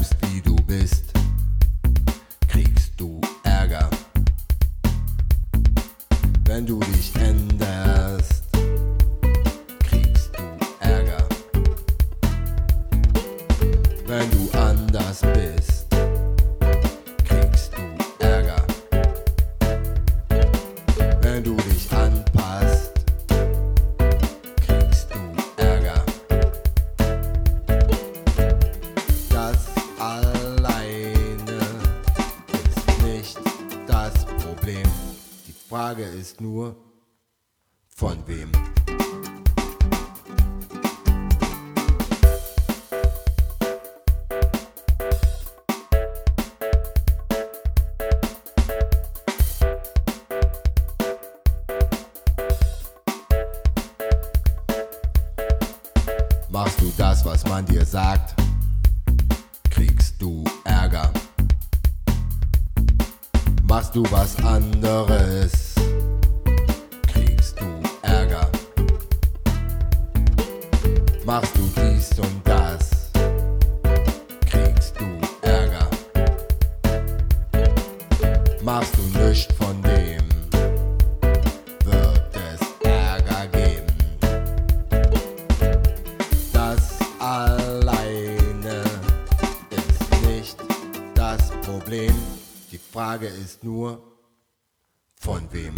bleibst wie du bist, kriegst du Ärger. Wenn du dich änderst, kriegst du Ärger. Wenn du anders bist. Ist nur von wem. Machst du das, was man dir sagt, kriegst du Machst du was anderes, kriegst du Ärger. Machst du dies und das, kriegst du Ärger. Machst du nichts von dem, wird es Ärger geben. Das alleine ist nicht das Problem. Die Frage ist nur, von wem.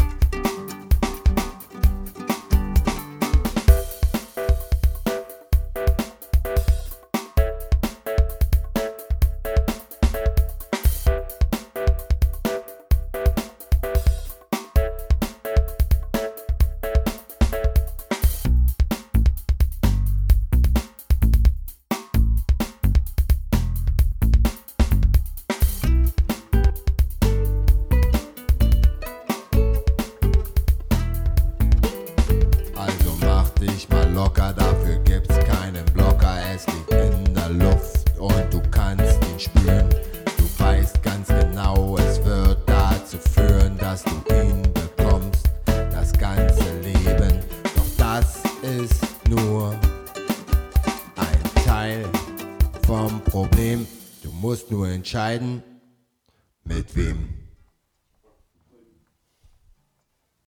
Dich mal locker, dafür gibt's keinen Blocker. Es liegt in der Luft und du kannst ihn spüren. Du weißt ganz genau, es wird dazu führen, dass du ihn bekommst. Das ganze Leben. Doch das ist nur ein Teil vom Problem. Du musst nur entscheiden, mit wem.